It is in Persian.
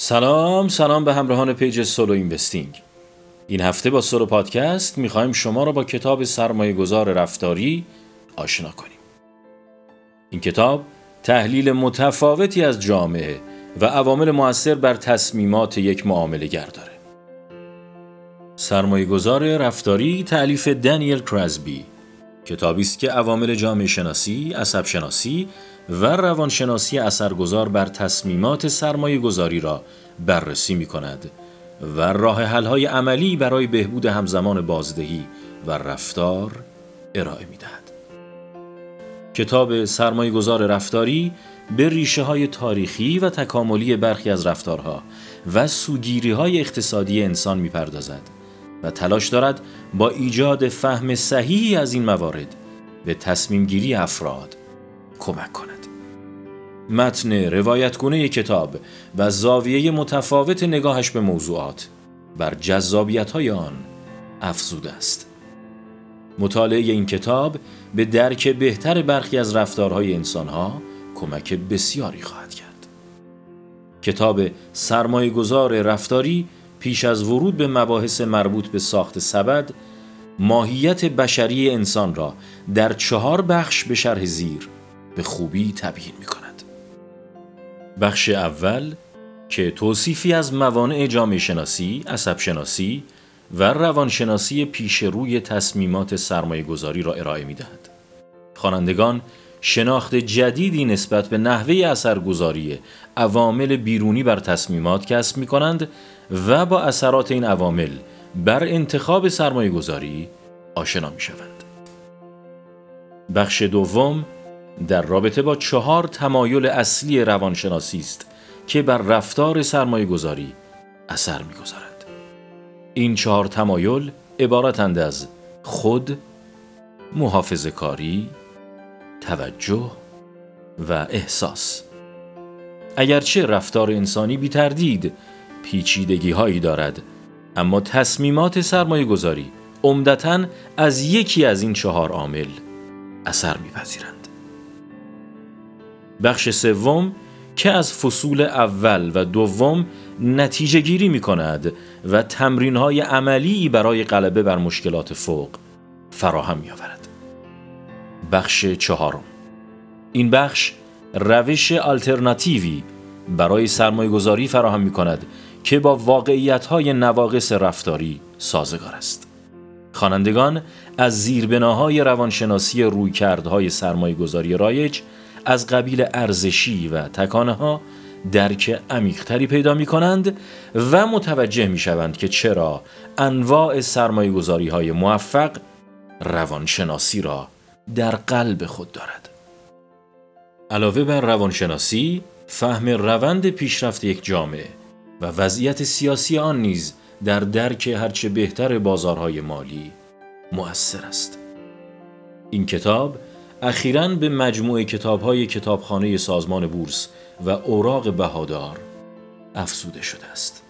سلام سلام به همراهان page Solo Investing. این هفته با Solo Podcast می‌خوایم شما را با کتاب سرمایه گذار رفتاری آشنا کنیم. این کتاب تحلیل متفاوتی از جامعه و عوامل موثر بر تصمیمات یک معامله گر داره. سرمایه گذار رفتاری تألیف دانیل کرازبی کتابی است که عوامل جامعه شناسی، عصب شناسی و روانشناسی اثرگذار بر تصمیمات سرمایه گذاری را بررسی می کند و راه های عملی برای بهبود همزمان بازدهی و رفتار ارائه می دهد. کتاب سرمایه گذار رفتاری به ریشه های تاریخی و تکاملی برخی از رفتارها و سوگیری های اقتصادی انسان می پردازد و تلاش دارد با ایجاد فهم صحیحی از این موارد به تصمیم گیری افراد کمک کند. متن روایتگونه کتاب و زاویه متفاوت نگاهش به موضوعات بر جذابیت های آن افزوده است. مطالعه این کتاب به درک بهتر برخی از رفتارهای انسانها کمک بسیاری خواهد کرد. کتاب سرمایه گذار رفتاری پیش از ورود به مباحث مربوط به ساخت سبد ماهیت بشری انسان را در چهار بخش به شرح زیر به خوبی تبیین می کند. بخش اول که توصیفی از موانع جامعه شناسی، عصب شناسی و روانشناسی پیش روی تصمیمات سرمایه گذاری را ارائه می دهد. خوانندگان شناخت جدیدی نسبت به نحوه اثرگذاری عوامل بیرونی بر تصمیمات کسب می کنند و با اثرات این عوامل بر انتخاب سرمایه گذاری آشنا می شوند. بخش دوم در رابطه با چهار تمایل اصلی روانشناسی است که بر رفتار سرمایه گذاری اثر می گذارد. این چهار تمایل عبارتند از خود، محافظ کاری، توجه و احساس. اگرچه رفتار انسانی بی تردید پیچیدگی هایی دارد اما تصمیمات سرمایه گذاری عمدتا از یکی از این چهار عامل اثر میپذیرند. بخش سوم که از فصول اول و دوم نتیجه گیری می کند و تمرین های عملی برای غلبه بر مشکلات فوق فراهم می آورد. بخش چهارم این بخش روش آلترناتیوی برای سرمایه گذاری فراهم می کند که با واقعیت های نواقص رفتاری سازگار است. خوانندگان از زیربناهای روانشناسی رویکردهای سرمایه گذاری رایج از قبیل ارزشی و تکانه ها درک عمیقتری پیدا می کنند و متوجه می شوند که چرا انواع سرمایه گذاری های موفق روانشناسی را در قلب خود دارد. علاوه بر روانشناسی، فهم روند پیشرفت یک جامعه و وضعیت سیاسی آن نیز در درک هرچه بهتر بازارهای مالی مؤثر است. این کتاب اخیرا به مجموعه کتابهای کتابخانه سازمان بورس و اوراق بهادار افزوده شده است.